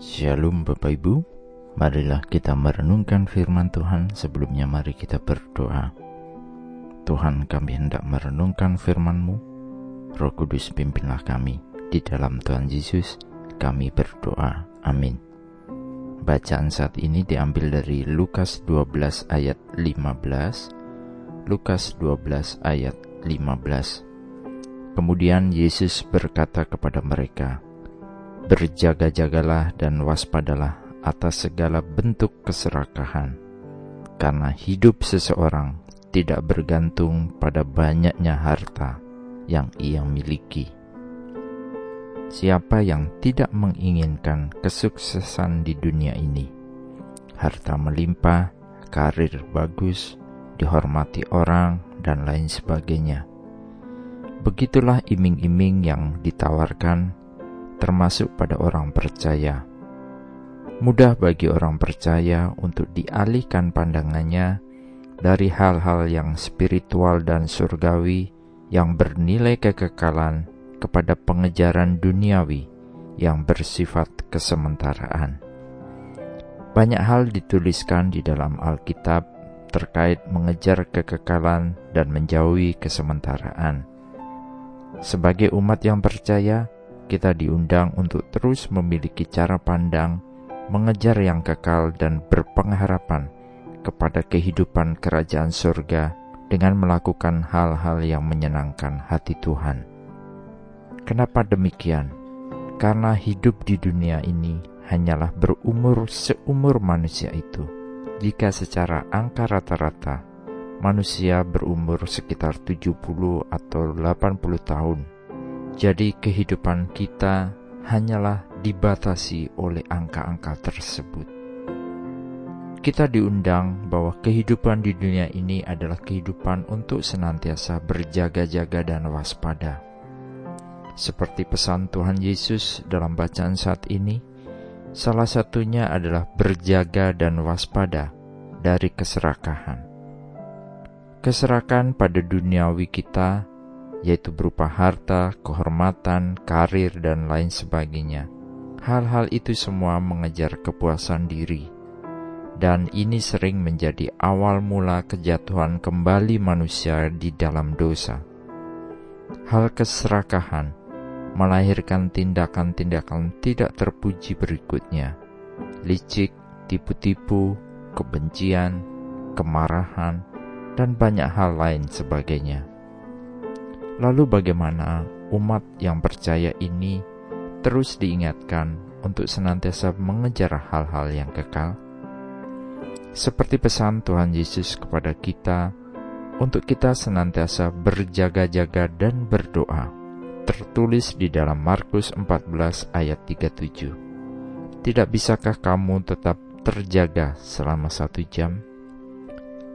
Shalom Bapak Ibu. Marilah kita merenungkan firman Tuhan. Sebelumnya mari kita berdoa. Tuhan kami hendak merenungkan firman-Mu. Roh Kudus pimpinlah kami. Di dalam Tuhan Yesus kami berdoa. Amin. Bacaan saat ini diambil dari Lukas 12 ayat 15 Lukas 12 ayat 15 Kemudian Yesus berkata kepada mereka, Berjaga-jagalah dan waspadalah atas segala bentuk keserakahan, karena hidup seseorang tidak bergantung pada banyaknya harta yang ia miliki. Siapa yang tidak menginginkan kesuksesan di dunia ini, harta melimpah, karir bagus, dihormati orang, dan lain sebagainya. Begitulah iming-iming yang ditawarkan termasuk pada orang percaya. Mudah bagi orang percaya untuk dialihkan pandangannya dari hal-hal yang spiritual dan surgawi yang bernilai kekekalan kepada pengejaran duniawi yang bersifat kesementaraan. Banyak hal dituliskan di dalam Alkitab terkait mengejar kekekalan dan menjauhi kesementaraan. Sebagai umat yang percaya, kita diundang untuk terus memiliki cara pandang, mengejar yang kekal dan berpengharapan kepada kehidupan kerajaan surga dengan melakukan hal-hal yang menyenangkan hati Tuhan. Kenapa demikian? Karena hidup di dunia ini hanyalah berumur seumur manusia itu. Jika secara angka rata-rata manusia berumur sekitar 70 atau 80 tahun, jadi kehidupan kita hanyalah dibatasi oleh angka-angka tersebut. Kita diundang bahwa kehidupan di dunia ini adalah kehidupan untuk senantiasa berjaga-jaga dan waspada. Seperti pesan Tuhan Yesus dalam bacaan saat ini, salah satunya adalah berjaga dan waspada dari keserakahan. Keserakahan pada duniawi kita yaitu berupa harta, kehormatan, karir, dan lain sebagainya. Hal-hal itu semua mengejar kepuasan diri, dan ini sering menjadi awal mula kejatuhan kembali manusia di dalam dosa. Hal keserakahan melahirkan tindakan-tindakan tidak terpuji berikutnya: licik, tipu-tipu, kebencian, kemarahan, dan banyak hal lain sebagainya. Lalu bagaimana umat yang percaya ini terus diingatkan untuk senantiasa mengejar hal-hal yang kekal? Seperti pesan Tuhan Yesus kepada kita untuk kita senantiasa berjaga-jaga dan berdoa, tertulis di dalam Markus 14 ayat 37. Tidak bisakah kamu tetap terjaga selama satu jam?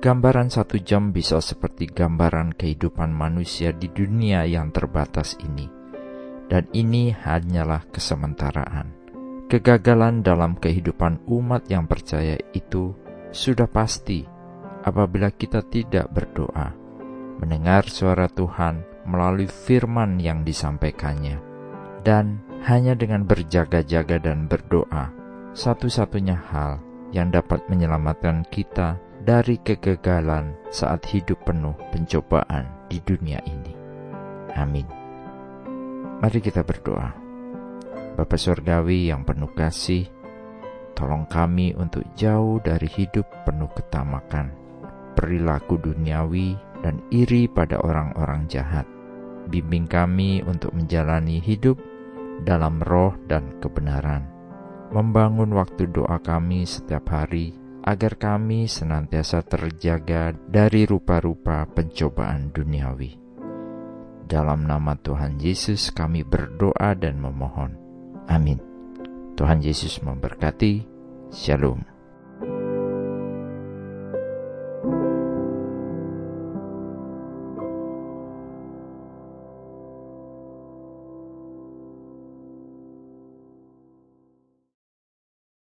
Gambaran satu jam bisa seperti gambaran kehidupan manusia di dunia yang terbatas ini, dan ini hanyalah kesementaraan. Kegagalan dalam kehidupan umat yang percaya itu sudah pasti apabila kita tidak berdoa, mendengar suara Tuhan melalui firman yang disampaikannya, dan hanya dengan berjaga-jaga dan berdoa, satu-satunya hal yang dapat menyelamatkan kita dari kegagalan saat hidup penuh pencobaan di dunia ini. Amin. Mari kita berdoa. Bapa Surgawi yang penuh kasih, tolong kami untuk jauh dari hidup penuh ketamakan, perilaku duniawi, dan iri pada orang-orang jahat. Bimbing kami untuk menjalani hidup dalam roh dan kebenaran. Membangun waktu doa kami setiap hari agar kami senantiasa terjaga dari rupa-rupa pencobaan duniawi. Dalam nama Tuhan Yesus kami berdoa dan memohon. Amin. Tuhan Yesus memberkati. Shalom.